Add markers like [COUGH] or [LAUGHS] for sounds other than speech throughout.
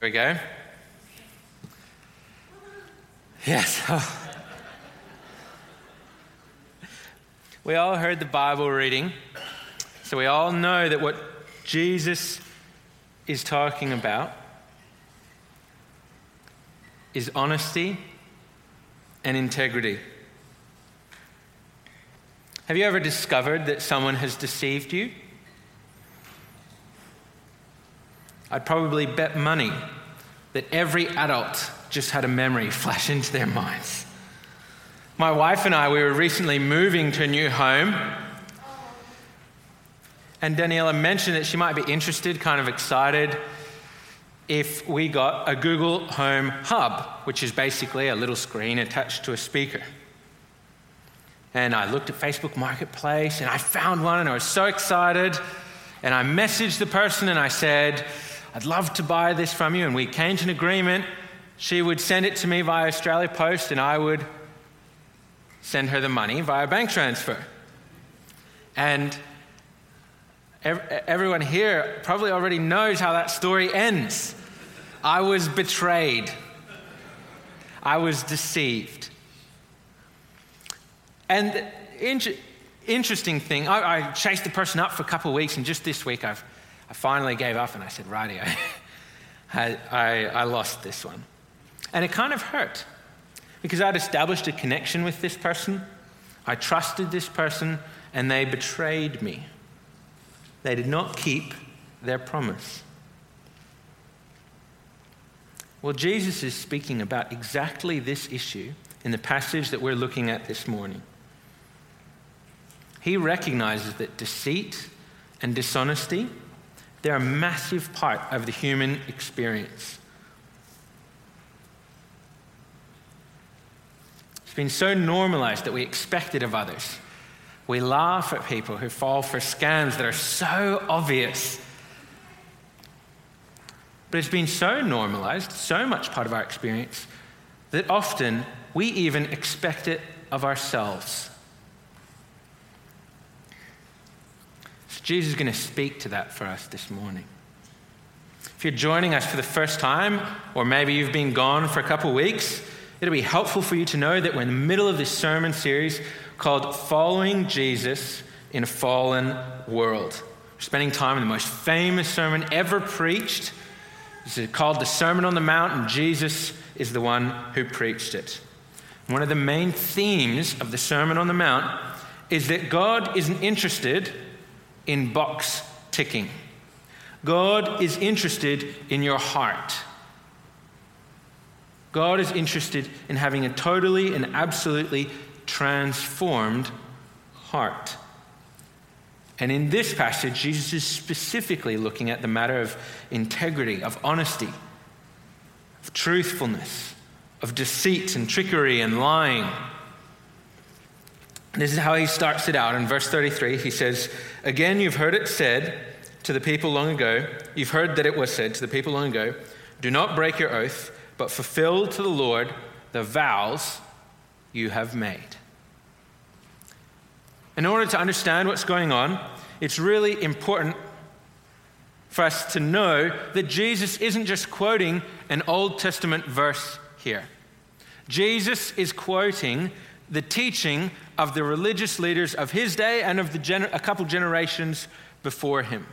we go. Yes. [LAUGHS] we all heard the Bible reading, so we all know that what Jesus is talking about is honesty and integrity. Have you ever discovered that someone has deceived you? I'd probably bet money that every adult just had a memory [LAUGHS] flash into their minds. My wife and I, we were recently moving to a new home. And Daniela mentioned that she might be interested, kind of excited, if we got a Google Home Hub, which is basically a little screen attached to a speaker. And I looked at Facebook Marketplace and I found one and I was so excited. And I messaged the person and I said, I'd love to buy this from you. And we came to an agreement. She would send it to me via Australia Post, and I would send her the money via bank transfer. And everyone here probably already knows how that story ends. I was betrayed, I was deceived. And interesting thing, I, I chased the person up for a couple of weeks, and just this week I've I finally gave up and I said, Righty, [LAUGHS] I, I, I lost this one. And it kind of hurt because I'd established a connection with this person. I trusted this person and they betrayed me. They did not keep their promise. Well, Jesus is speaking about exactly this issue in the passage that we're looking at this morning. He recognizes that deceit and dishonesty they're a massive part of the human experience. It's been so normalized that we expect it of others. We laugh at people who fall for scams that are so obvious. But it's been so normalized, so much part of our experience, that often we even expect it of ourselves. Jesus is going to speak to that for us this morning. If you're joining us for the first time, or maybe you've been gone for a couple weeks, it'll be helpful for you to know that we're in the middle of this sermon series called Following Jesus in a Fallen World. We're spending time in the most famous sermon ever preached. It's called the Sermon on the Mount, and Jesus is the one who preached it. One of the main themes of the Sermon on the Mount is that God isn't interested in box ticking. God is interested in your heart. God is interested in having a totally and absolutely transformed heart. And in this passage, Jesus is specifically looking at the matter of integrity, of honesty, of truthfulness, of deceit and trickery and lying. This is how he starts it out. In verse 33, he says, Again, you've heard it said to the people long ago, you've heard that it was said to the people long ago, do not break your oath, but fulfill to the Lord the vows you have made. In order to understand what's going on, it's really important for us to know that Jesus isn't just quoting an Old Testament verse here. Jesus is quoting the teaching of the religious leaders of his day and of the gener- a couple generations before him.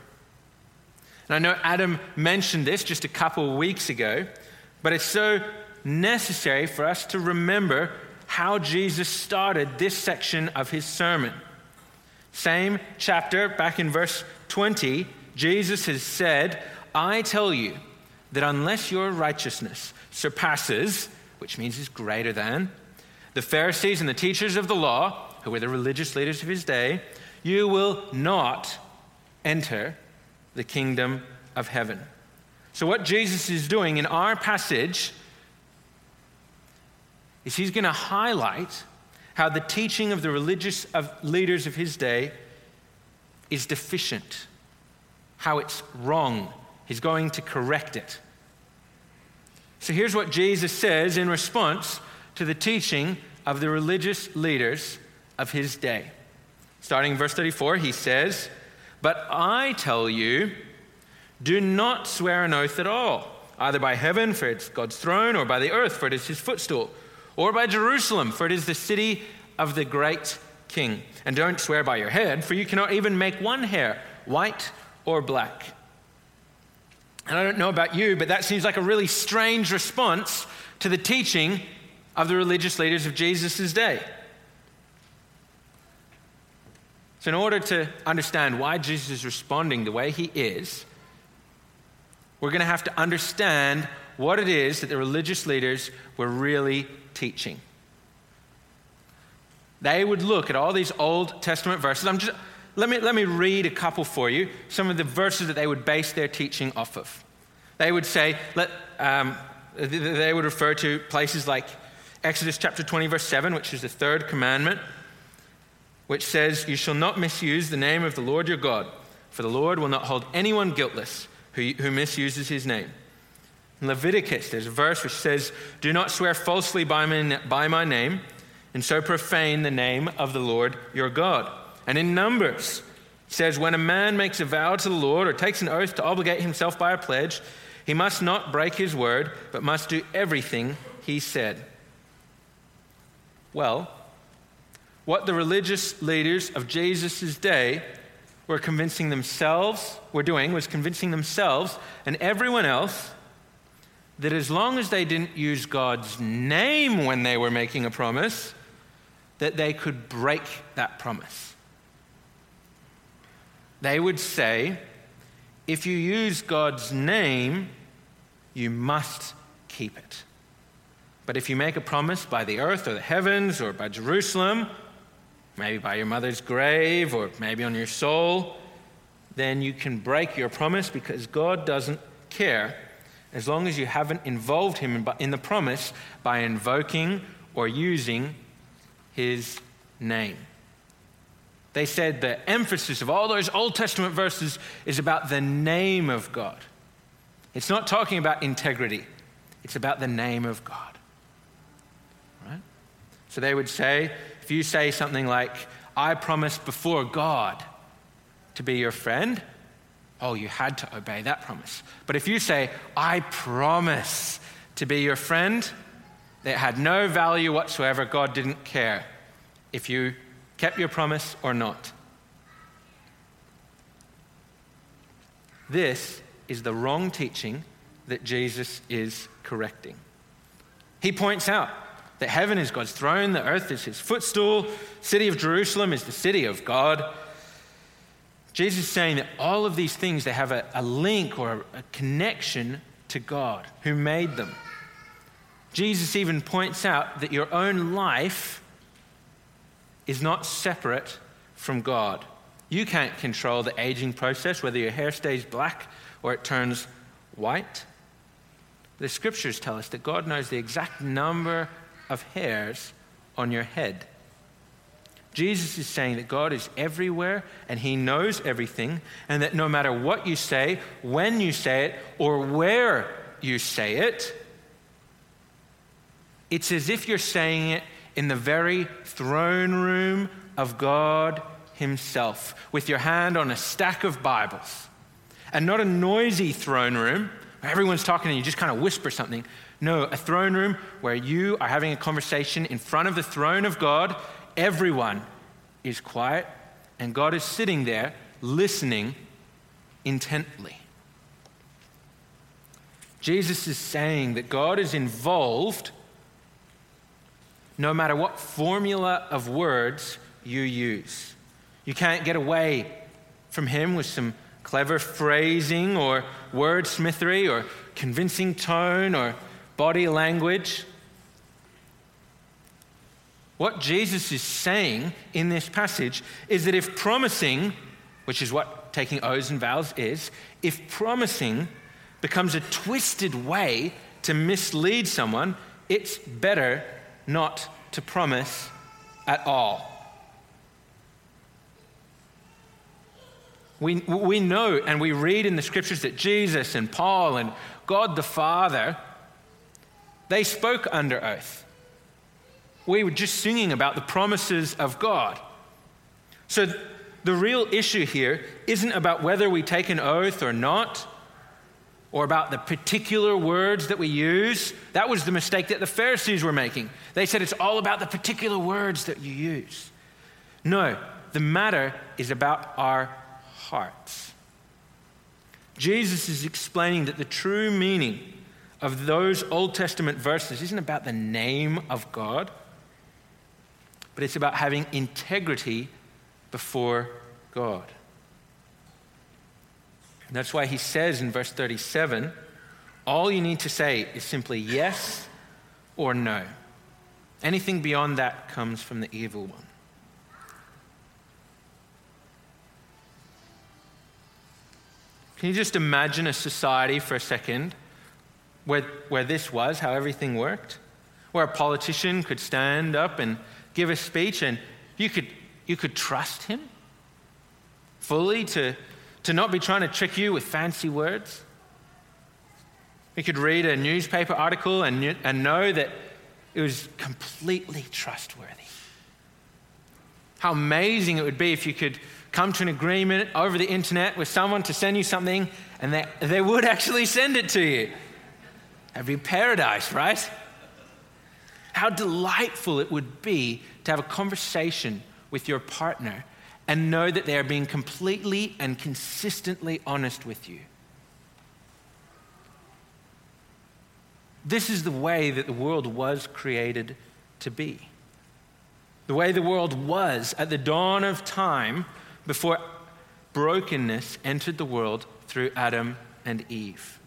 And I know Adam mentioned this just a couple weeks ago, but it's so necessary for us to remember how Jesus started this section of his sermon. Same chapter, back in verse 20, Jesus has said, I tell you that unless your righteousness surpasses, which means is greater than, the Pharisees and the teachers of the law, who were the religious leaders of his day, you will not enter the kingdom of heaven. So, what Jesus is doing in our passage is he's going to highlight how the teaching of the religious of leaders of his day is deficient, how it's wrong. He's going to correct it. So, here's what Jesus says in response to the teaching of the religious leaders of his day. Starting in verse 34, he says, But I tell you, do not swear an oath at all, either by heaven, for it's God's throne, or by the earth, for it is his footstool, or by Jerusalem, for it is the city of the great king. And don't swear by your head, for you cannot even make one hair white or black. And I don't know about you, but that seems like a really strange response to the teaching of the religious leaders of Jesus' day. So, in order to understand why Jesus is responding the way he is, we're going to have to understand what it is that the religious leaders were really teaching. They would look at all these Old Testament verses. I'm just, let, me, let me read a couple for you, some of the verses that they would base their teaching off of. They would say, let, um, they would refer to places like Exodus chapter 20, verse 7, which is the third commandment which says, You shall not misuse the name of the Lord your God, for the Lord will not hold anyone guiltless who, who misuses his name. In Leviticus, there's a verse which says, Do not swear falsely by my, by my name, and so profane the name of the Lord your God. And in Numbers, it says, When a man makes a vow to the Lord or takes an oath to obligate himself by a pledge, he must not break his word, but must do everything he said. Well, what the religious leaders of Jesus' day were convincing themselves, were doing, was convincing themselves and everyone else that as long as they didn't use God's name when they were making a promise, that they could break that promise. They would say, if you use God's name, you must keep it. But if you make a promise by the earth or the heavens or by Jerusalem maybe by your mother's grave or maybe on your soul, then you can break your promise because God doesn't care as long as you haven't involved Him in the promise by invoking or using His name. They said the emphasis of all those Old Testament verses is about the name of God. It's not talking about integrity, it's about the name of God. So they would say, if you say something like, I promised before God to be your friend, oh, you had to obey that promise. But if you say, I promise to be your friend, it had no value whatsoever. God didn't care if you kept your promise or not. This is the wrong teaching that Jesus is correcting. He points out that heaven is God's throne, the earth is his footstool, city of Jerusalem is the city of God. Jesus is saying that all of these things they have a, a link or a, a connection to God who made them. Jesus even points out that your own life is not separate from God. You can't control the aging process, whether your hair stays black or it turns white. The scriptures tell us that God knows the exact number of hairs on your head. Jesus is saying that God is everywhere and He knows everything, and that no matter what you say, when you say it, or where you say it, it's as if you're saying it in the very throne room of God Himself, with your hand on a stack of Bibles. And not a noisy throne room where everyone's talking and you just kind of whisper something, no, a throne room where you are having a conversation in front of the throne of God. Everyone is quiet, and God is sitting there listening intently. Jesus is saying that God is involved no matter what formula of words you use. You can't get away from Him with some clever phrasing or wordsmithery or convincing tone or body language. What Jesus is saying in this passage is that if promising, which is what taking oaths and vows is, if promising becomes a twisted way to mislead someone, it's better not to promise at all. We, we know and we read in the scriptures that Jesus and Paul and God the Father they spoke under oath. We were just singing about the promises of God. So the real issue here isn't about whether we take an oath or not. or about the particular words that we use. That was the mistake that the Pharisees were making. They said it's all about the particular words that you use. No, the matter is about our hearts. Jesus is explaining that the true meaning of those Old Testament verses isn't about the name of God, but it's about having integrity before God. And that's why he says in verse 37 all you need to say is simply yes or no. Anything beyond that comes from the evil one. Can you just imagine a society for a second where, where this was, how everything worked? Where a politician could stand up and give a speech and you could, you could trust him fully to, to not be trying to trick you with fancy words? You could read a newspaper article and, and know that it was completely trustworthy. How amazing it would be if you could come to an agreement over the internet with someone to send you something and they, they would actually send it to you. Be paradise, right? How delightful it would be to have a conversation with your partner and know that they are being completely and consistently honest with you. This is the way that the world was created to be. The way the world was at the dawn of time before brokenness entered the world through Adam and Eve.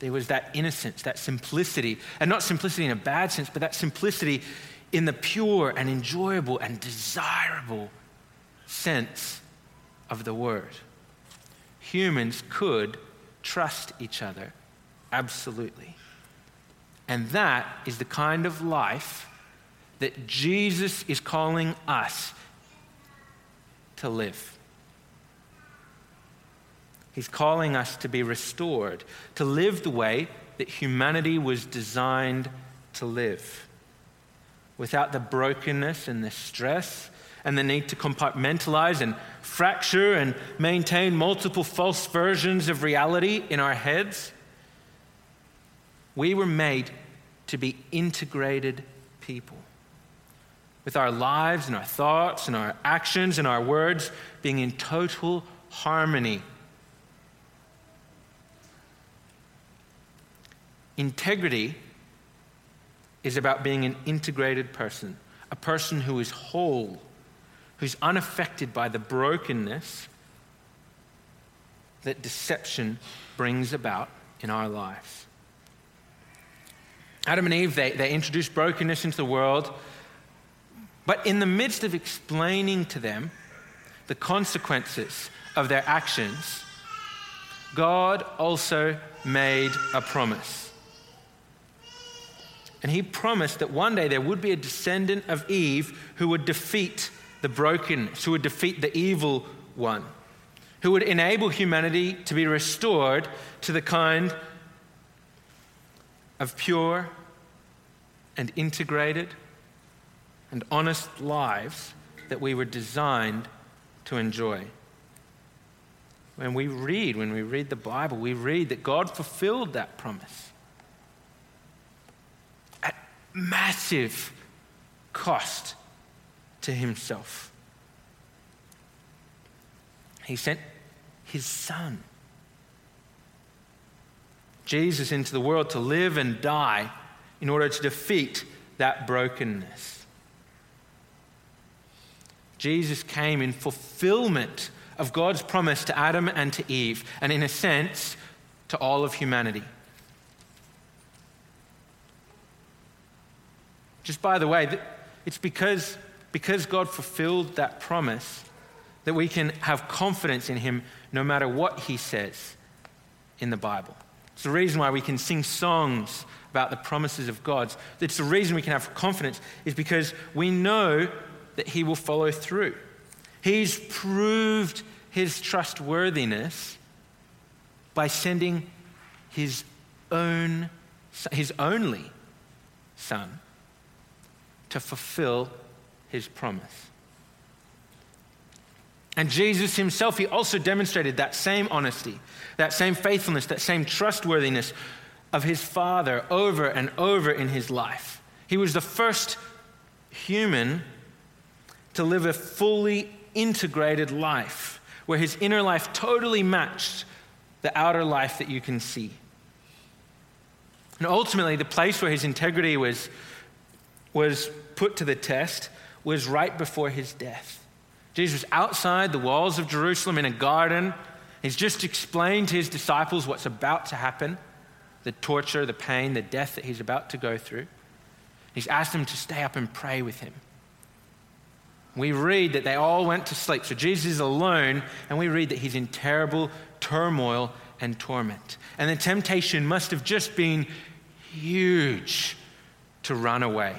There was that innocence, that simplicity, and not simplicity in a bad sense, but that simplicity in the pure and enjoyable and desirable sense of the word. Humans could trust each other, absolutely. And that is the kind of life that Jesus is calling us to live. He's calling us to be restored, to live the way that humanity was designed to live, without the brokenness and the stress and the need to compartmentalize and fracture and maintain multiple false versions of reality in our heads. We were made to be integrated people with our lives and our thoughts and our actions and our words being in total harmony. Integrity is about being an integrated person, a person who is whole, who's unaffected by the brokenness that deception brings about in our lives. Adam and Eve, they, they introduced brokenness into the world but in the midst of explaining to them the consequences of their actions, God also made a promise. And he promised that one day there would be a descendant of Eve who would defeat the brokenness, who would defeat the evil one, who would enable humanity to be restored to the kind of pure and integrated and honest lives that we were designed to enjoy. When we read, when we read the Bible, we read that God fulfilled that promise massive cost to himself. He sent his son, Jesus, into the world to live and die in order to defeat that brokenness. Jesus came in fulfillment of God's promise to Adam and to Eve, and in a sense, to all of humanity. Just by the way, it's because, because God fulfilled that promise that we can have confidence in Him no matter what He says in the Bible. It's the reason why we can sing songs about the promises of God. It's the reason we can have confidence, is because we know that he will follow through. He's proved his trustworthiness by sending his own, his only son to fulfill his promise. And Jesus himself, he also demonstrated that same honesty, that same faithfulness, that same trustworthiness of his Father over and over in his life. He was the first human to live a fully integrated life where his inner life totally matched the outer life that you can see. And ultimately, the place where his integrity was, was put to the test was right before his death. Jesus was outside the walls of Jerusalem in a garden. He's just explained to his disciples what's about to happen the torture, the pain, the death that he's about to go through. He's asked them to stay up and pray with him. We read that they all went to sleep. So Jesus is alone, and we read that he's in terrible turmoil and torment. And the temptation must have just been huge to run away.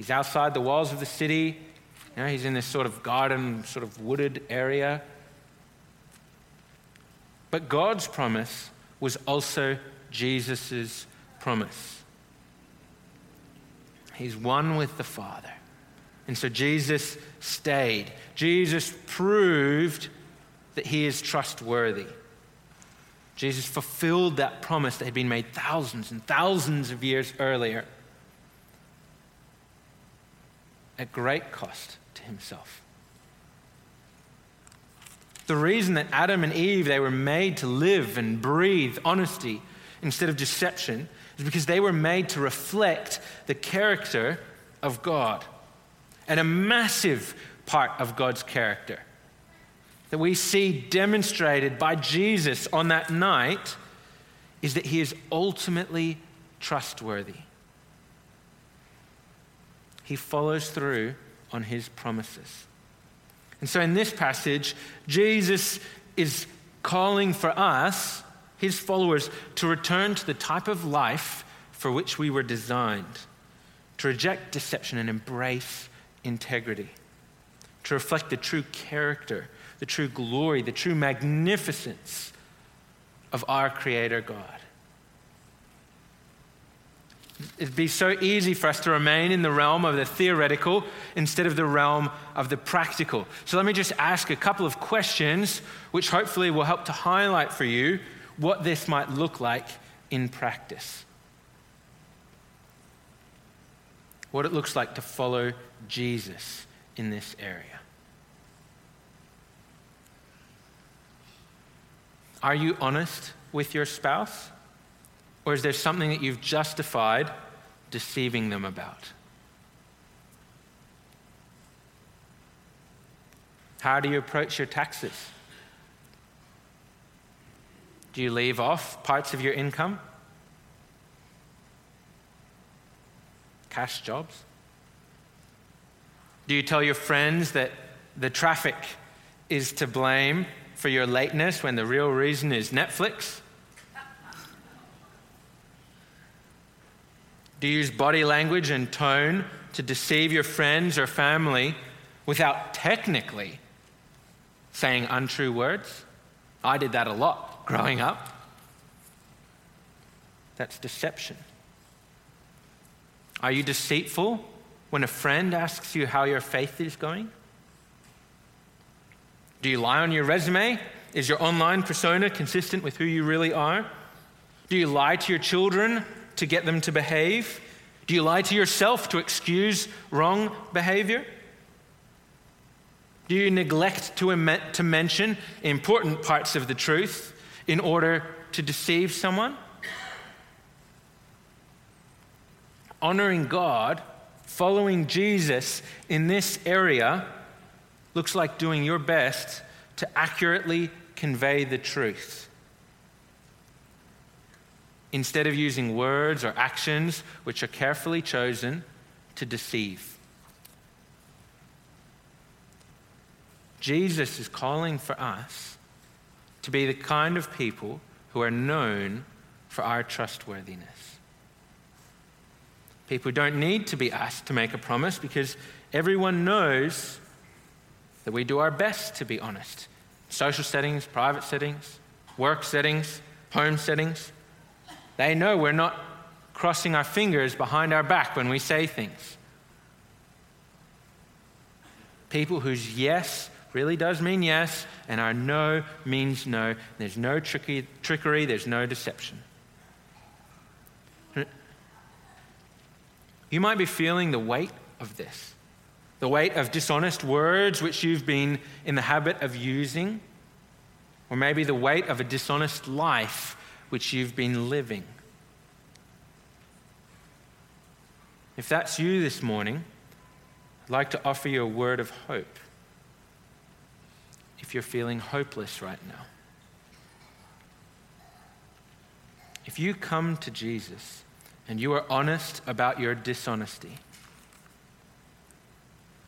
He's outside the walls of the city. You know, he's in this sort of garden, sort of wooded area. But God's promise was also Jesus' promise. He's one with the Father. And so Jesus stayed. Jesus proved that he is trustworthy. Jesus fulfilled that promise that had been made thousands and thousands of years earlier at great cost to himself. The reason that Adam and Eve they were made to live and breathe honesty instead of deception is because they were made to reflect the character of God. And a massive part of God's character that we see demonstrated by Jesus on that night is that he is ultimately trustworthy. He follows through on his promises. And so in this passage, Jesus is calling for us, his followers, to return to the type of life for which we were designed, to reject deception and embrace integrity, to reflect the true character the true glory, the true magnificence of our Creator God. It'd be so easy for us to remain in the realm of the theoretical instead of the realm of the practical. So let me just ask a couple of questions, which hopefully will help to highlight for you what this might look like in practice. What it looks like to follow Jesus in this area. Are you honest with your spouse? Or is there something that you've justified deceiving them about? How do you approach your taxes? Do you leave off parts of your income? Cash jobs? Do you tell your friends that the traffic is to blame for your lateness when the real reason is Netflix? Do you use body language and tone to deceive your friends or family without technically saying untrue words? I did that a lot growing up. That's deception. Are you deceitful when a friend asks you how your faith is going? Do you lie on your resume? Is your online persona consistent with who you really are? Do you lie to your children to get them to behave? Do you lie to yourself to excuse wrong behavior? Do you neglect to, to mention important parts of the truth in order to deceive someone? Honoring God, following Jesus in this area looks like doing your best to accurately convey the truth. Instead of using words or actions which are carefully chosen to deceive. Jesus is calling for us to be the kind of people who are known for our trustworthiness. People don't need to be asked to make a promise because everyone knows that we do our best to be honest. Social settings, private settings, work settings, home settings. They know we're not crossing our fingers behind our back when we say things. People whose yes really does mean yes, and our no means no. There's no tricky, trickery, there's no deception. You might be feeling the weight of this the weight of dishonest words which you've been in the habit of using, or maybe the weight of a dishonest life which you've been living. If that's you this morning, I'd like to offer you a word of hope. If you're feeling hopeless right now, if you come to Jesus and you are honest about your dishonesty,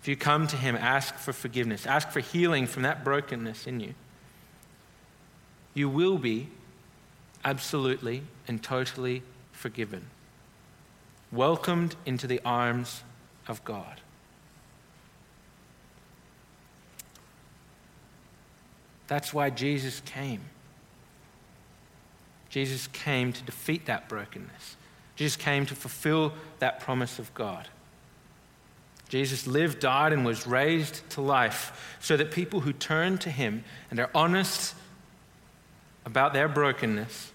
if you come to Him, ask for forgiveness, ask for healing from that brokenness in you, you will be absolutely and totally forgiven, welcomed into the arms of God. That's why Jesus came. Jesus came to defeat that brokenness. Jesus came to fulfill that promise of God. Jesus lived, died, and was raised to life so that people who turn to him and are honest about their brokenness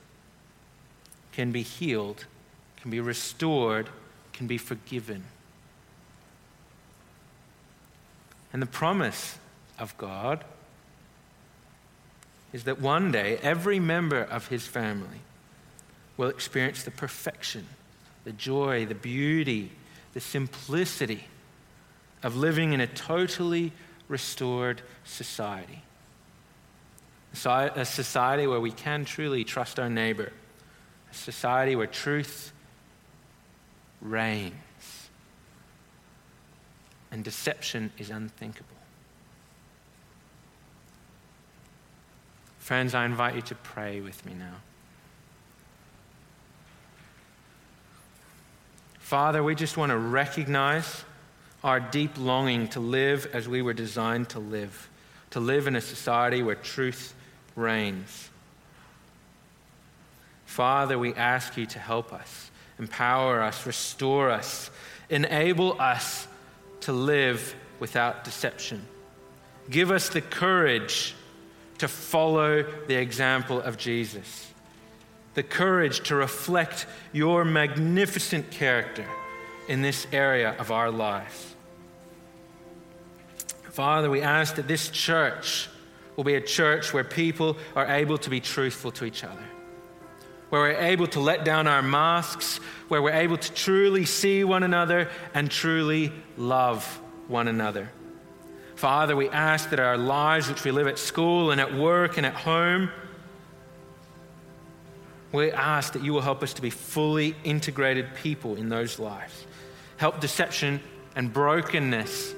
can be healed, can be restored, can be forgiven. And the promise of God is that one day every member of his family will experience the perfection, the joy, the beauty, the simplicity of living in a totally restored society. A society where we can truly trust our neighbor. Society where truth reigns and deception is unthinkable. Friends, I invite you to pray with me now. Father, we just want to recognize our deep longing to live as we were designed to live, to live in a society where truth reigns. Father, we ask you to help us, empower us, restore us, enable us to live without deception. Give us the courage to follow the example of Jesus, the courage to reflect your magnificent character in this area of our lives. Father, we ask that this church will be a church where people are able to be truthful to each other, where we're able to let down our masks, where we're able to truly see one another and truly love one another. Father, we ask that our lives, which we live at school and at work and at home, we ask that you will help us to be fully integrated people in those lives. Help deception and brokenness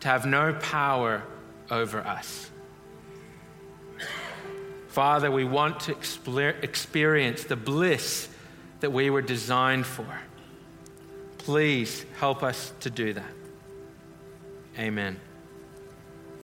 to have no power over us. Father, we want to experience the bliss that we were designed for. Please help us to do that. Amen.